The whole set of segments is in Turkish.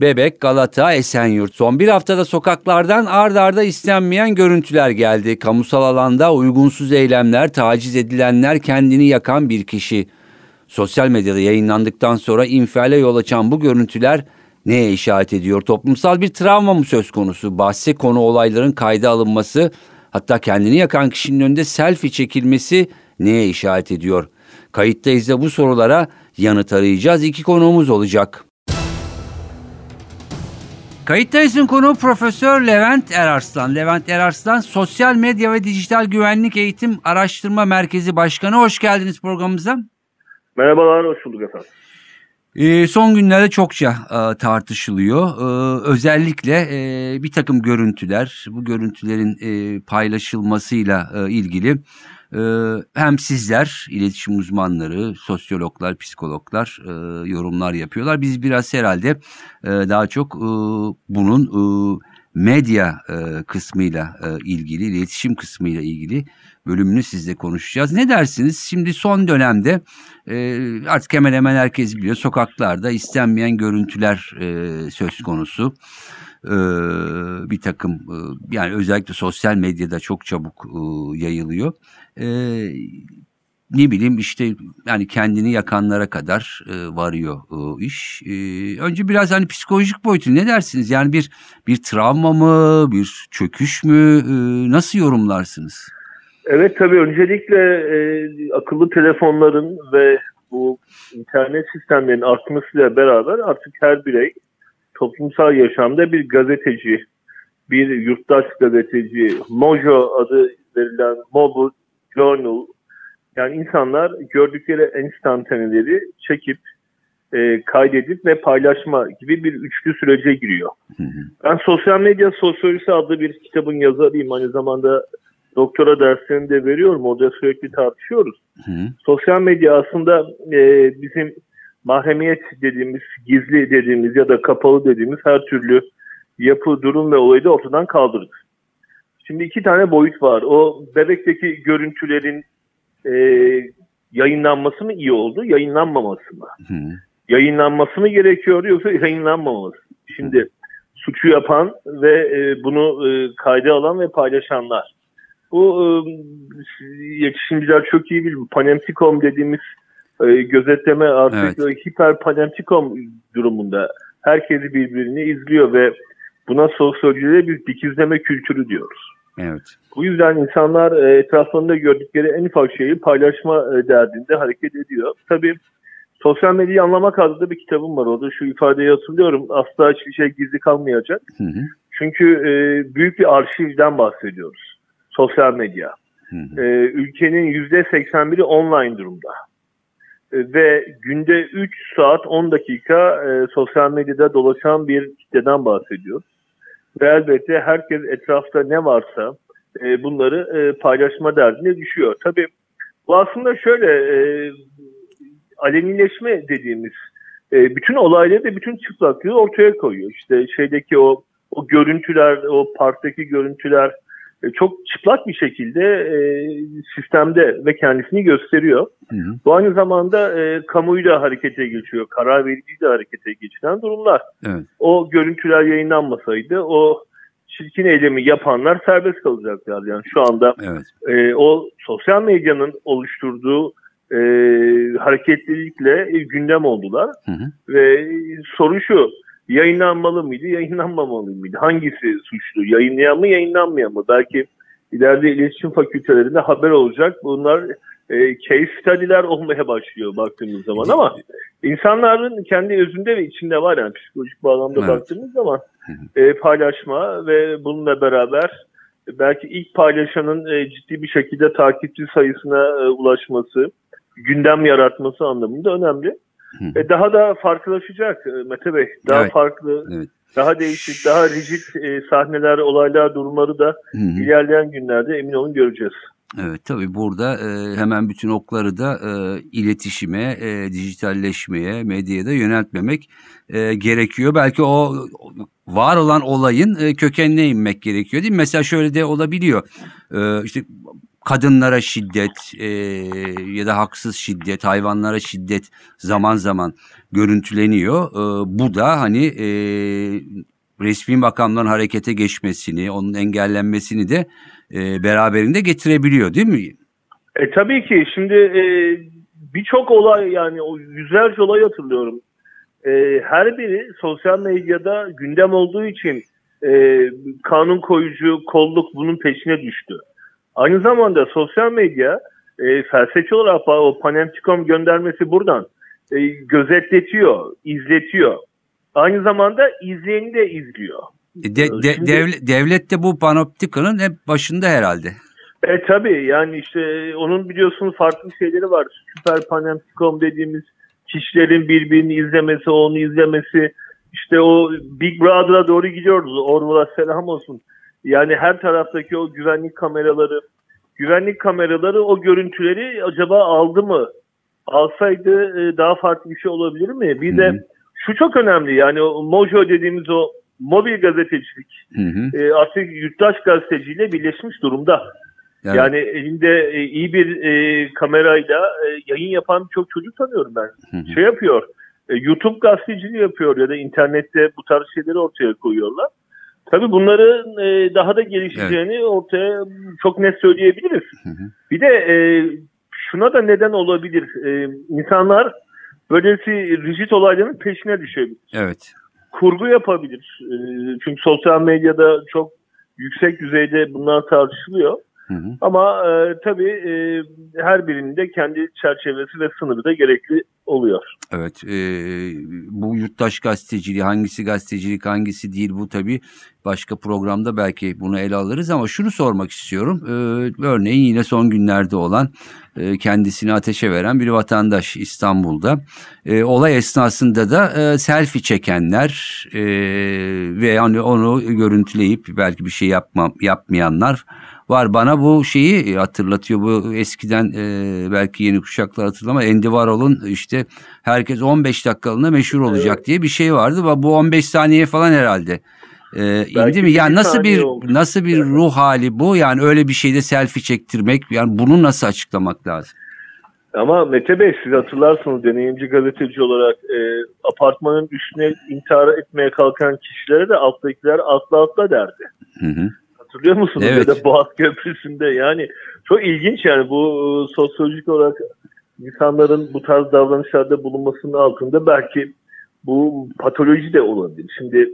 Bebek, Galata, Esenyurt. Son bir haftada sokaklardan ard arda istenmeyen görüntüler geldi. Kamusal alanda uygunsuz eylemler, taciz edilenler, kendini yakan bir kişi. Sosyal medyada yayınlandıktan sonra infiale yol açan bu görüntüler neye işaret ediyor? Toplumsal bir travma mı söz konusu? Bahse konu olayların kayda alınması, hatta kendini yakan kişinin önünde selfie çekilmesi neye işaret ediyor? Kayıttayız da bu sorulara yanıt arayacağız. İki konuğumuz olacak. Kayıttayız'ın konuğu Profesör Levent Erarslan. Levent Erarslan Sosyal Medya ve Dijital Güvenlik Eğitim Araştırma Merkezi Başkanı. Hoş geldiniz programımıza. Merhabalar, hoş bulduk efendim. E, son günlerde çokça e, tartışılıyor. E, özellikle e, bir takım görüntüler, bu görüntülerin e, paylaşılmasıyla e, ilgili hem sizler, iletişim uzmanları, sosyologlar, psikologlar e, yorumlar yapıyorlar. Biz biraz herhalde e, daha çok e, bunun medya e, kısmıyla e, ilgili, iletişim kısmıyla ilgili bölümünü sizle konuşacağız. Ne dersiniz? Şimdi son dönemde e, artık hemen hemen herkes biliyor sokaklarda istenmeyen görüntüler söz konusu. Bir takım yani özellikle sosyal medyada çok çabuk yayılıyor. Ne bileyim işte yani kendini yakanlara kadar e, varıyor o iş. E, önce biraz hani psikolojik boyutu ne dersiniz? Yani bir bir travma mı, bir çöküş mü? E, nasıl yorumlarsınız? Evet tabii öncelikle e, akıllı telefonların ve bu internet sistemlerinin artmasıyla beraber artık her birey toplumsal yaşamda bir gazeteci, bir yurttaş gazeteci, Mojo adı verilen Mobile Journal yani insanlar gördükleri enstantaneleri çekip e, kaydedip ve paylaşma gibi bir üçlü sürece giriyor. Hı hı. Ben Sosyal Medya Sosyolojisi adlı bir kitabın yazarıyım. Aynı zamanda doktora derslerini de veriyorum. Orada sürekli tartışıyoruz. Hı. Sosyal medya aslında e, bizim mahremiyet dediğimiz, gizli dediğimiz ya da kapalı dediğimiz her türlü yapı, durum ve olayı da ortadan kaldırdı. Şimdi iki tane boyut var. O bebekteki görüntülerin e, yayınlanması mı iyi oldu, yayınlanmaması mı? Hı. Yayınlanması mı gerekiyor yoksa yayınlanmaması? Şimdi suçu yapan ve e, bunu e, kayda alan ve paylaşanlar. Bu e, yetişimciler çok iyi bilir. Panoptikom dediğimiz e, gözetleme artık evet. hiper panoptikom durumunda herkesi birbirini izliyor ve buna sosyolojide bir dikizleme kültürü diyoruz. Evet. Bu yüzden insanlar e, etraflarında gördükleri en ufak şeyi paylaşma e, derdinde hareket ediyor. Tabii sosyal medyayı anlamak adlı bir kitabım var orada. Şu ifadeyi hatırlıyorum. Asla hiçbir şey gizli kalmayacak. Hı hı. Çünkü e, büyük bir arşivden bahsediyoruz. Sosyal medya. Hı hı. E, ülkenin %81'i online durumda. E, ve günde 3 saat 10 dakika e, sosyal medyada dolaşan bir kitleden bahsediyoruz. Ve elbette herkes etrafta ne varsa e, bunları e, paylaşma derdine düşüyor. Tabii bu aslında şöyle e, alenileşme dediğimiz e, bütün olayları da bütün çıplaklığı ortaya koyuyor. İşte şeydeki o o görüntüler, o parktaki görüntüler çok çıplak bir şekilde e, sistemde ve kendisini gösteriyor. Hı hı. Bu aynı zamanda e, kamuyu da harekete geçiyor, karar vericiyi de harekete geçiren durumlar. Evet. O görüntüler yayınlanmasaydı o çirkin eylemi yapanlar serbest kalacaklar. Yani şu anda evet. e, o sosyal medyanın oluşturduğu e, hareketlilikle e, gündem oldular. Hı hı. Ve soru şu, yayınlanmalı mıydı, yayınlanmamalı mıydı? Hangisi suçlu? Yayınlayan mı, yayınlanmayan mı? Belki ileride iletişim fakültelerinde haber olacak. Bunlar e, case study'ler olmaya başlıyor baktığımız zaman ama insanların kendi özünde ve içinde var yani psikolojik bağlamda evet. baktığımız zaman e, paylaşma ve bununla beraber belki ilk paylaşanın e, ciddi bir şekilde takipçi sayısına e, ulaşması, gündem yaratması anlamında önemli. Hı. E, daha da farklılaşacak e, Mete Bey. Daha Evet. farklı, Evet. daha değişik, daha rigid e, sahneler, olaylar, durumları da Hı hı. ilerleyen günlerde emin olun göreceğiz. Evet tabii burada e, hemen bütün okları da e, iletişime, e, dijitalleşmeye, medyaya da yöneltmemek e, gerekiyor. Belki o var olan olayın e, kökenine inmek gerekiyor değil mi? Mesela şöyle de olabiliyor. E, işte kadınlara şiddet e, ya da haksız şiddet, hayvanlara şiddet zaman zaman görüntüleniyor. E, bu da hani e, resmi makamların harekete geçmesini, onun engellenmesini de e, beraberinde getirebiliyor değil mi? E, tabii ki şimdi e, birçok olay yani o yüzlerce olay hatırlıyorum. E, her biri sosyal medyada gündem olduğu için e, kanun koyucu, kolluk bunun peşine düştü. Aynı zamanda sosyal medya e, felsefi olarak o Panoptikum göndermesi buradan e, gözetletiyor, izletiyor. Aynı zamanda izleyeni de izliyor. E, De, de- Şimdi- devlet, devlet de bu panoptikanın hep başında herhalde. E tabii yani işte onun biliyorsunuz farklı şeyleri var. Süper Panoptikum dediğimiz kişilerin birbirini izlemesi, onu izlemesi. İşte o Big Brother'a doğru gidiyoruz. Orwell'a selam olsun. Yani her taraftaki o güvenlik kameraları, güvenlik kameraları o görüntüleri acaba aldı mı? Alsaydı e, daha farklı bir şey olabilir mi? Bir de şu çok önemli yani o Mojo dediğimiz o mobil gazetecilik Hı hı. e, artık yurttaş gazeteciyle birleşmiş durumda. Yani, Yani elinde e, iyi bir e, kamerayla e, yayın yapan çok çocuk tanıyorum ben. Hı hı. Şey yapıyor, e, YouTube gazeteciliği yapıyor ya da internette bu tarz şeyleri ortaya koyuyorlar. Tabii bunların e, daha da gelişeceğini ortaya çok net söyleyebiliriz. Hı hı. Bir de e, şuna da neden olabilir. E, insanlar böylesi rigid olayların peşine düşebilir evet. Kurgu yapabilir. E, çünkü sosyal medyada çok yüksek düzeyde bunlar tartışılıyor. Hı hı. Ama e, tabii e, her birinin de kendi çerçevesi ve sınırı da gerekli oluyor. Evet, e, bu yurttaş gazeteciliği hangisi gazetecilik hangisi değil bu tabii başka programda belki bunu ele alırız ama şunu sormak istiyorum. E, örneğin yine son günlerde olan e, kendisini ateşe veren bir vatandaş İstanbul'da. E, olay esnasında da e, selfie çekenler e, ve yani onu görüntüleyip belki bir şey yapma, yapmayanlar var. Bana bu şeyi hatırlatıyor. Bu eskiden e, belki yeni kuşaklar hatırlama. Andy Warhol'un işte herkes 15 dakikalığına meşhur olacak Evet. diye bir şey vardı. Bu 15 saniye falan herhalde. E, indi mi? Yani nasıl bir olmuş. nasıl bir ruh hali bu? Yani öyle bir şeyde selfie çektirmek yani bunu nasıl açıklamak lazım? Ama Mete Bey siz hatırlarsınız deneyimci gazeteci olarak e, apartmanın üstüne intihar etmeye kalkan kişilere de alttakiler atla atla derdi. Hı hı. Hatırlıyor musunuz? Evet. Ya da Boğaz Köprüsü'nde yani çok ilginç yani bu e, sosyolojik olarak insanların bu tarz davranışlarda bulunmasının altında belki bu patoloji de olabilir. Şimdi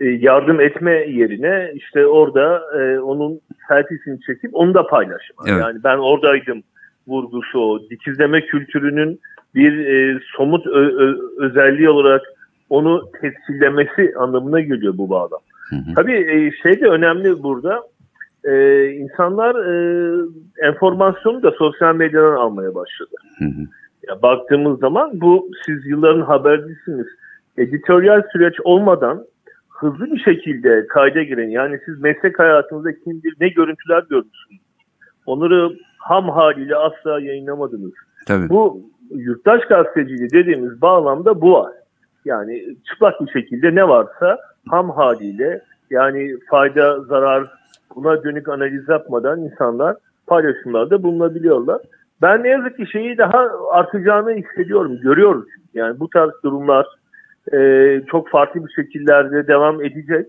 e, yardım etme yerine işte orada e, onun selfiesini çekip onu da paylaşma. Evet. Yani ben oradaydım vurgusu o. Dikizleme kültürünün bir e, somut ö- ö- özelliği olarak onu tescillemesi anlamına geliyor bu bağlam. Hı hı. Tabii e, şey de önemli burada. E, insanlar e, enformasyonu da sosyal medyadan almaya başladı. Hı hı. Ya baktığımız zaman bu siz yılların habercisiniz. Editoryal süreç olmadan hızlı bir şekilde kayda giren yani siz meslek hayatınızda kim bilir ne görüntüler görmüşsünüz. Onları ham haliyle asla yayınlamadınız. Tabii. Bu yurttaş gazeteciliği dediğimiz bağlamda bu var. Yani çıplak bir şekilde ne varsa ham haliyle yani fayda, zarar buna dönük analiz yapmadan insanlar paylaşımlarda bulunabiliyorlar. Ben ne yazık ki şeyi daha artacağını hissediyorum, görüyoruz. Yani bu tarz durumlar e, çok farklı bir şekillerde devam edecek.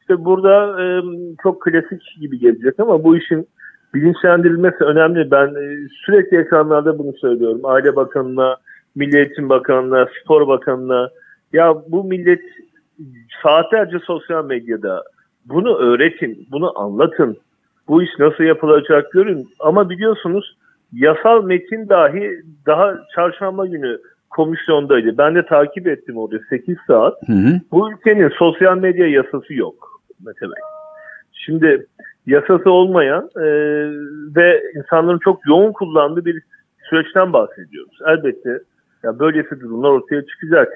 İşte burada e, çok klasik gibi gelecek ama bu işin bilinçlendirilmesi önemli. Ben e, sürekli ekranlarda bunu söylüyorum. Aile Bakanı'na, Milli Eğitim Bakanı'na, Spor Bakanı'na. Ya bu millet saatlerce sosyal medyada bunu öğretin, bunu anlatın. Bu iş nasıl yapılacak görün. Ama biliyorsunuz yasal metin dahi daha çarşamba günü komisyondaydı. Ben de takip ettim orada 8 saat. Hı hı. Bu ülkenin sosyal medya yasası yok mesela. Şimdi yasası olmayan e, ve insanların çok yoğun kullandığı bir süreçten bahsediyoruz. Elbette Ya böylesi durumlar ortaya çıkacak.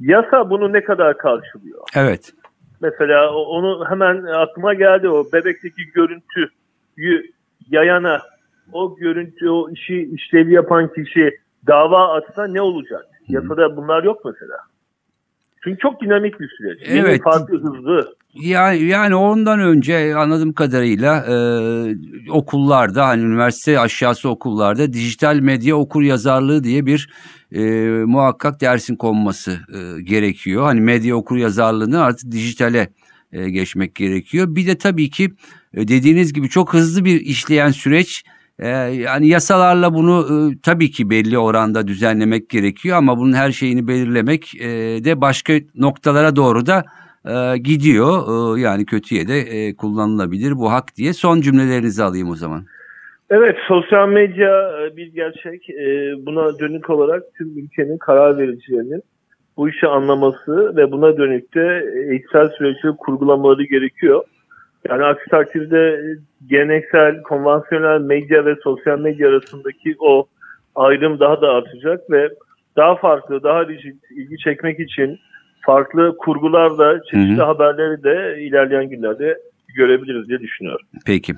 Yasa bunu ne kadar karşılıyor? Evet. Mesela onu hemen aklıma geldi o bebekteki görüntüyü yayana o görüntü o işi işlevi yapan kişi dava atsa ne olacak? Yasada bunlar yok mesela. Çünkü çok dinamik bir süreç. Yeni, Evet. farklı, hızlı. Yani, yani ondan önce anladığım kadarıyla e, okullarda hani üniversite aşağısı okullarda dijital medya okur yazarlığı diye bir e, muhakkak dersin konması e, gerekiyor. Hani medya okur yazarlığını artık dijitale e, geçmek gerekiyor. Bir de tabii ki e, dediğiniz gibi çok hızlı bir işleyen süreç. E, yani yasalarla bunu e, tabii ki belli oranda düzenlemek gerekiyor ama bunun her şeyini belirlemek e, de başka noktalara doğru da e, gidiyor. E, yani kötüye de e, kullanılabilir bu hak diye. Son cümlelerinizi alayım o zaman. Evet, sosyal medya e, bir gerçek. E, Buna dönük olarak tüm ülkenin karar vericilerinin bu işi anlaması ve buna dönük de eğitsel süreçleri kurgulamaları gerekiyor. Yani aksi takdirde geleneksel, konvansiyonel medya ve sosyal medya arasındaki o ayrım daha da artacak ve daha farklı, daha rigid ilgi çekmek için farklı kurgularla çeşitli Hı hı. haberleri de ilerleyen günlerde görebiliriz diye düşünüyorum. Peki.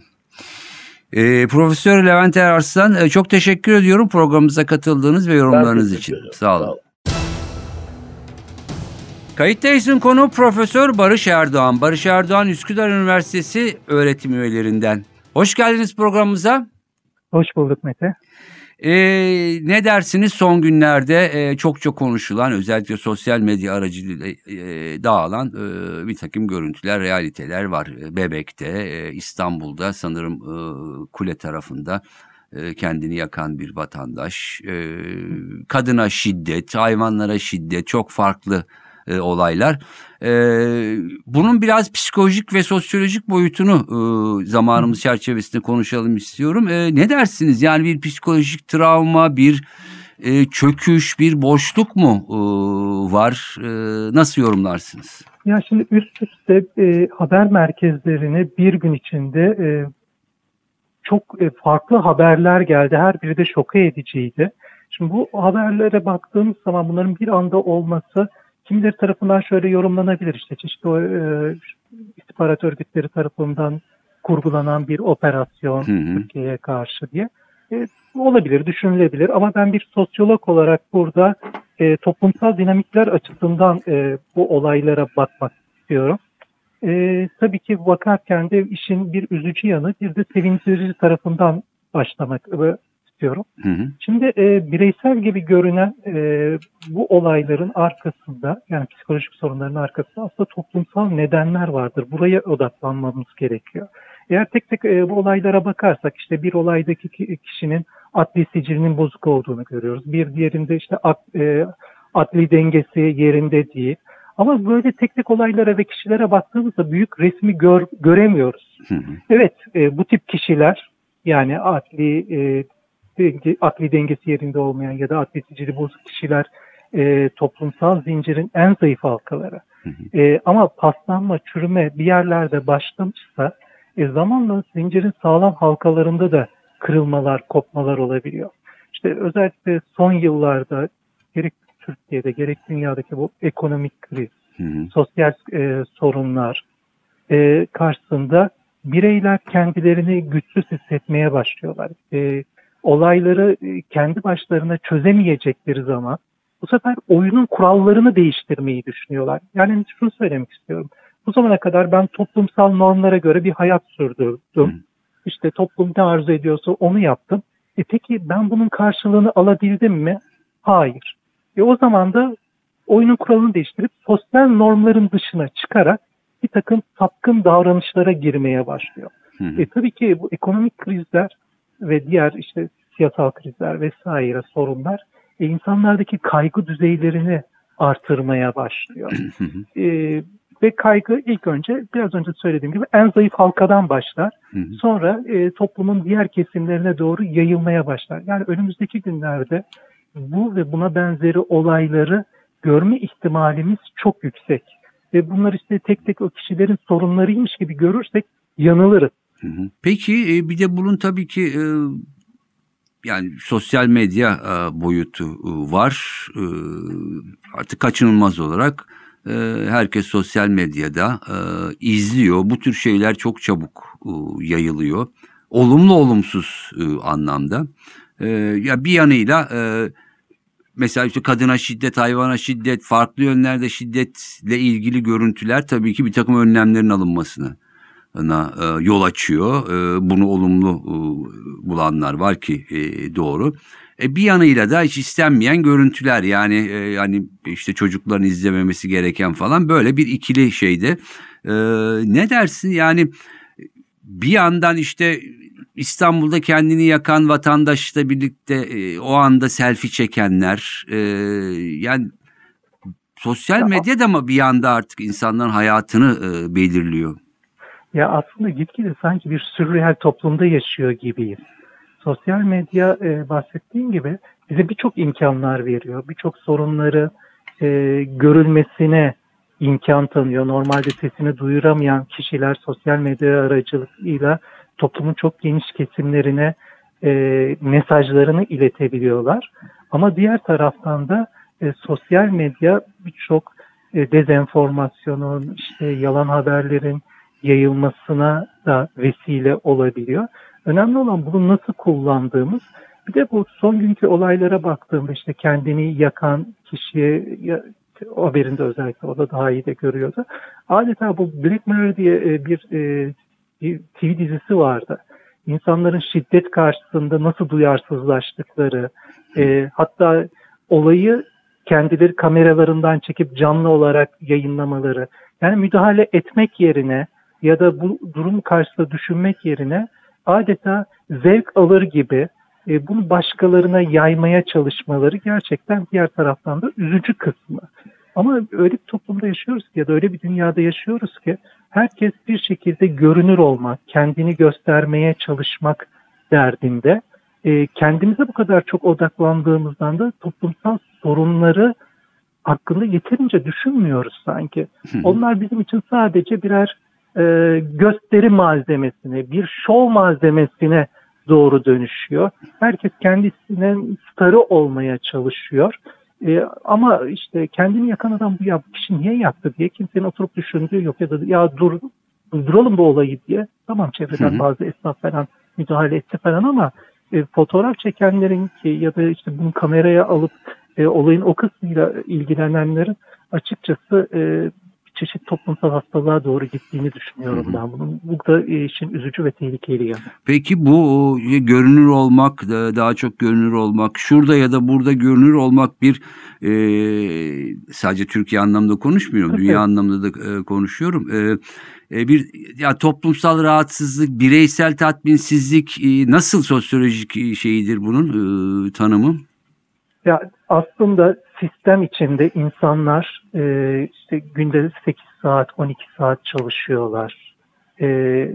E, Profesör Levent Erarslan e, çok teşekkür ediyorum programımıza katıldığınız ve yorumlarınız için. ederim. Sağ olun. Sağ olun. Kayıttayız'ın konu Profesör Barış Erdoğan. Barış Erdoğan Üsküdar Üniversitesi öğretim üyelerinden. Hoş geldiniz programımıza. Hoş bulduk Mete. Ee, ne dersiniz son günlerde e, çokça konuşulan özellikle sosyal medya aracılığıyla e, dağılan e, bir takım görüntüler, realiteler var. E, Bebek'te, e, İstanbul'da sanırım e, kule tarafında e, kendini yakan bir vatandaş. E, kadına şiddet, hayvanlara şiddet çok farklı e, olaylar. E, bunun biraz psikolojik ve sosyolojik boyutunu e, zamanımız çerçevesinde konuşalım istiyorum. E, ne dersiniz? Yani bir psikolojik travma, bir e, çöküş, bir boşluk mu e, var? E, nasıl yorumlarsınız? Ya şimdi üst üste e, haber merkezlerine bir gün içinde e, çok e, farklı haberler geldi. Her biri de şoka ediciydi. Şimdi bu haberlere baktığımız zaman bunların bir anda olması kimileri tarafından şöyle yorumlanabilir. İşte çeşitli e, istihbarat örgütleri tarafından kurgulanan bir operasyon. Türkiye'ye karşı diye. E, olabilir, düşünülebilir ama ben bir sosyolog olarak burada e, toplumsal dinamikler açısından e, bu olaylara bakmak istiyorum. E, tabii ki bakarken de işin bir üzücü yanı bir de sevindirici tarafından başlamak istiyorum. Hı hı. Şimdi e, bireysel gibi görünen e, bu olayların arkasında yani psikolojik sorunların arkasında aslında toplumsal nedenler vardır. Buraya odaklanmamız gerekiyor. Eğer tek tek e, bu olaylara bakarsak işte bir olaydaki ki- kişinin adli sicilinin bozuk olduğunu görüyoruz. Bir diğerinde işte ak- e, adli dengesi yerinde değil. Ama böyle tek tek olaylara ve kişilere baktığımızda büyük resmi gör, göremiyoruz. Hı hı. Evet, e, bu tip kişiler yani adli e, denge- akli dengesi yerinde olmayan ya da adli sicili bozuk kişiler e, toplumsal zincirin en zayıf halkaları. E, ama paslanma, çürüme bir yerlerde başlamışsa e, zamanla zincirin sağlam halkalarında da kırılmalar, kopmalar olabiliyor. İşte özellikle son yıllarda gerek Türkiye'de gerek dünyadaki bu ekonomik kriz, Hı hı. sosyal e, sorunlar e, karşısında bireyler kendilerini güçsüz hissetmeye başlıyorlar. E, olayları e, kendi başlarına çözemeyecekleri zaman bu sefer oyunun kurallarını değiştirmeyi düşünüyorlar. Yani şunu söylemek istiyorum. Bu zamana kadar ben toplumsal normlara göre bir hayat sürdürdüm. Hı. İşte toplum ne arzu ediyorsa onu yaptım. E peki ben bunun karşılığını alabildim mi? Hayır. E o zaman da oyunun kuralını değiştirip sosyal normların dışına çıkarak bir takım sapkın davranışlara girmeye başlıyor. Hı hı. E tabii ki bu ekonomik krizler ve diğer işte siyasal krizler vesaire sorunlar e, insanlardaki kaygı düzeylerini artırmaya başlıyor. E, ve kaygı ilk önce biraz önce söylediğim gibi en zayıf halkadan başlar. Sonra e, toplumun diğer kesimlerine doğru yayılmaya başlar. Yani önümüzdeki günlerde bu ve buna benzeri olayları görme ihtimalimiz çok yüksek. Ve bunlar işte tek tek o kişilerin sorunlarıymış gibi görürsek yanılırız. Hı hı. Peki e, bir de bunun tabii ki e, yani sosyal medya e, boyutu e, var. E, artık kaçınılmaz olarak e, herkes sosyal medyada e, izliyor. Bu tür şeyler çok çabuk e, yayılıyor. Olumlu olumsuz e, anlamda. E, ya bir yanıyla e, mesela işte kadına şiddet, hayvana şiddet, farklı yönlerde şiddetle ilgili görüntüler tabii ki bir takım önlemlerin alınmasını yol açıyor. E, bunu olumlu e, bulanlar var ki e, doğru. E, bir yanıyla da hiç istenmeyen görüntüler yani e, yani işte çocukların izlememesi gereken falan böyle bir ikili şeyde. E, ne dersin yani bir yandan işte İstanbul'da kendini yakan vatandaşla birlikte e, o anda selfie çekenler e, yani sosyal medya da mı bir yanda artık insanların hayatını e, belirliyor? Ya aslında gitgide sanki bir sürreel toplumda yaşıyor gibiyiz. Sosyal medya e, bahsettiğim gibi bize birçok imkanlar veriyor. Birçok sorunları e, görülmesine imkan tanıyor. Normalde sesini duyuramayan kişiler sosyal medya aracılığıyla toplumun çok geniş kesimlerine e, mesajlarını iletebiliyorlar. Ama diğer taraftan da e, sosyal medya birçok e, dezenformasyonun, işte yalan haberlerin yayılmasına da vesile olabiliyor. Önemli olan bunu nasıl kullandığımız. Bir de bu son günkü olaylara baktığımda işte kendini yakan kişiye haberinde özellikle o da daha iyi de görüyordu. Adeta bu Black Mirror diye e, bir, e, bir TV dizisi vardı. İnsanların şiddet karşısında nasıl duyarsızlaştıkları, e, hatta olayı kendileri kameralarından çekip canlı olarak yayınlamaları. Yani müdahale etmek yerine ya da bu durum karşısında düşünmek yerine adeta zevk alır gibi e, bunu başkalarına yaymaya çalışmaları gerçekten diğer taraftan da üzücü kısmı. Ama öyle bir toplumda yaşıyoruz ki ya da öyle bir dünyada yaşıyoruz ki herkes bir şekilde görünür olmak, kendini göstermeye çalışmak derdinde. E, kendimize bu kadar çok odaklandığımızdan da toplumsal sorunları hakkında yeterince düşünmüyoruz sanki. Onlar bizim için sadece birer gösteri malzemesine, bir şov malzemesine doğru dönüşüyor. Herkes kendisinin starı olmaya çalışıyor. E, ama işte kendini yakan adam bu ya bu kişi niye yaktı diye kimsenin oturup düşündüğü yok ya da ya dur duralım bu olayı diye. Tamam çevreden bazı esnaf falan müdahale etti falan ama e, fotoğraf çekenlerin ki ya da işte bunu kameraya alıp e, olayın o kısmıyla ilgilenenlerin açıkçası e, çeşit toplumsal hastalığa doğru gittiğini düşünüyorum hı hı. ben bunun. Bu da işin üzücü ve tehlikeli yanı. Peki bu görünür olmak, daha çok görünür olmak, şurada ya da burada görünür olmak bir e, sadece Türkiye anlamda konuşmuyorum, dünya anlamda da e, konuşuyorum. E, e, bir ya toplumsal rahatsızlık, bireysel tatminsizlik e, nasıl sosyolojik şeyidir bunun e, tanımı? Ya aslında sistem içinde insanlar e, işte günde 8 saat, 12 saat çalışıyorlar. E,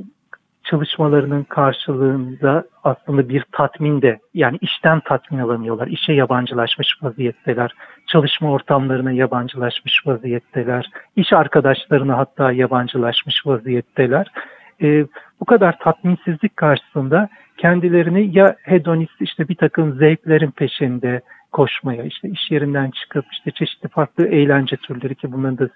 çalışmalarının karşılığında aslında bir tatmin de yani işten tatmin alamıyorlar. İşe yabancılaşmış vaziyetteler. Çalışma ortamlarına yabancılaşmış vaziyetteler. İş arkadaşlarına hatta yabancılaşmış vaziyetteler. E, bu kadar tatminsizlik karşısında kendilerini ya hedonist işte bir takım zevklerin peşinde, koşmaya, işte iş yerinden çıkıp işte çeşitli farklı eğlence türleri ki bunların da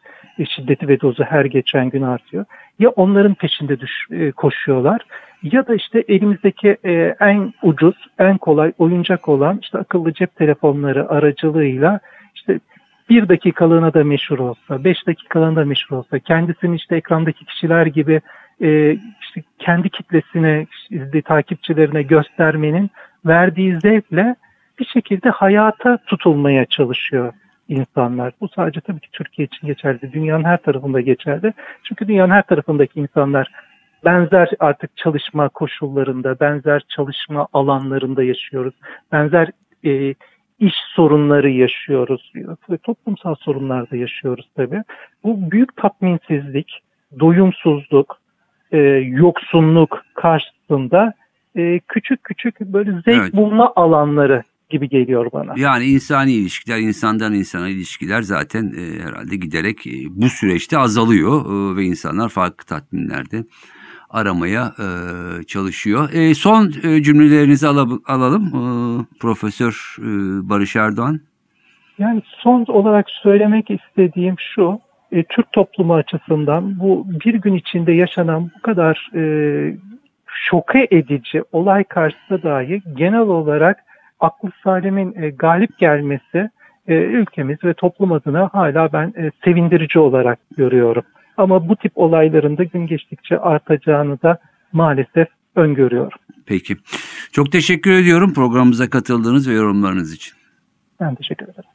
şiddeti ve dozu her geçen gün artıyor. Ya onların peşinde düş, e, koşuyorlar ya da işte elimizdeki e, en ucuz, en kolay oyuncak olan işte akıllı cep telefonları aracılığıyla işte bir dakikalığına da meşhur olsa, beş dakikalığına da meşhur olsa, kendisini işte ekrandaki kişiler gibi e, işte kendi kitlesine, işte, takipçilerine göstermenin verdiği zevkle bir şekilde hayata tutulmaya çalışıyor insanlar. Bu sadece tabii ki Türkiye için geçerli. Dünyanın her tarafında geçerli. Çünkü dünyanın her tarafındaki insanlar benzer artık çalışma koşullarında, benzer çalışma alanlarında yaşıyoruz. Benzer e, iş sorunları yaşıyoruz. Ve toplumsal sorunlar da yaşıyoruz tabii. Bu büyük tatminsizlik, doyumsuzluk, e, yoksunluk karşısında e, küçük küçük böyle zevk evet. bulma alanları gibi geliyor bana. Yani insani ilişkiler, insandan insana ilişkiler zaten e, herhalde giderek e, bu süreçte azalıyor e, ve insanlar farklı tatminlerde aramaya e, çalışıyor. E, son e, cümlelerinizi ala- alalım e, Profesör e, Barış Erdoğan. Yani son olarak söylemek istediğim şu, e, Türk toplumu açısından bu bir gün içinde yaşanan bu kadar e, şoke edici olay karşısında dahi genel olarak aklı salimin e, galip gelmesi e, ülkemiz ve toplum adına hala ben e, sevindirici olarak görüyorum. Ama bu tip olayların da gün geçtikçe artacağını da maalesef öngörüyorum. Peki. Çok teşekkür ediyorum programımıza katıldığınız ve yorumlarınız için. Ben teşekkür ederim.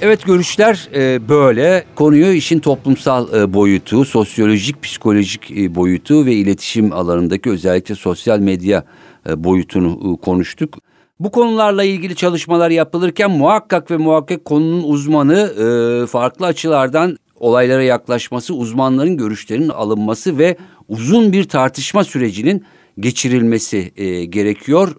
Evet görüşler e, böyle. Konuyu işin toplumsal e, boyutu, sosyolojik, psikolojik e, boyutu ve iletişim alanındaki özellikle sosyal medya boyutunu konuştuk. Bu konularla ilgili çalışmalar yapılırken muhakkak ve muhakkak konunun uzmanı farklı açılardan olaylara yaklaşması, uzmanların görüşlerinin alınması ve uzun bir tartışma sürecinin geçirilmesi gerekiyor.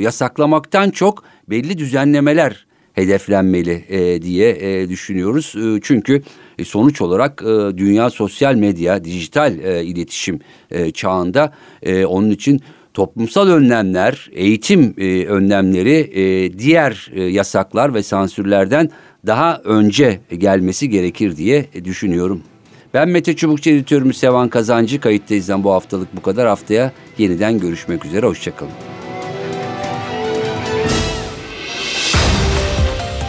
Yasaklamaktan çok belli düzenlemeler hedeflenmeli e, diye e, düşünüyoruz. E, çünkü e, sonuç olarak e, dünya sosyal medya, dijital e, iletişim e, çağında e, onun için toplumsal önlemler, eğitim e, önlemleri e, diğer e, yasaklar ve sansürlerden daha önce gelmesi gerekir diye düşünüyorum. Ben Mete Çubukçu editörümüz Sevan Kazancı. Kayıttayız'dan bu haftalık bu kadar. Haftaya yeniden görüşmek üzere. Hoşçakalın.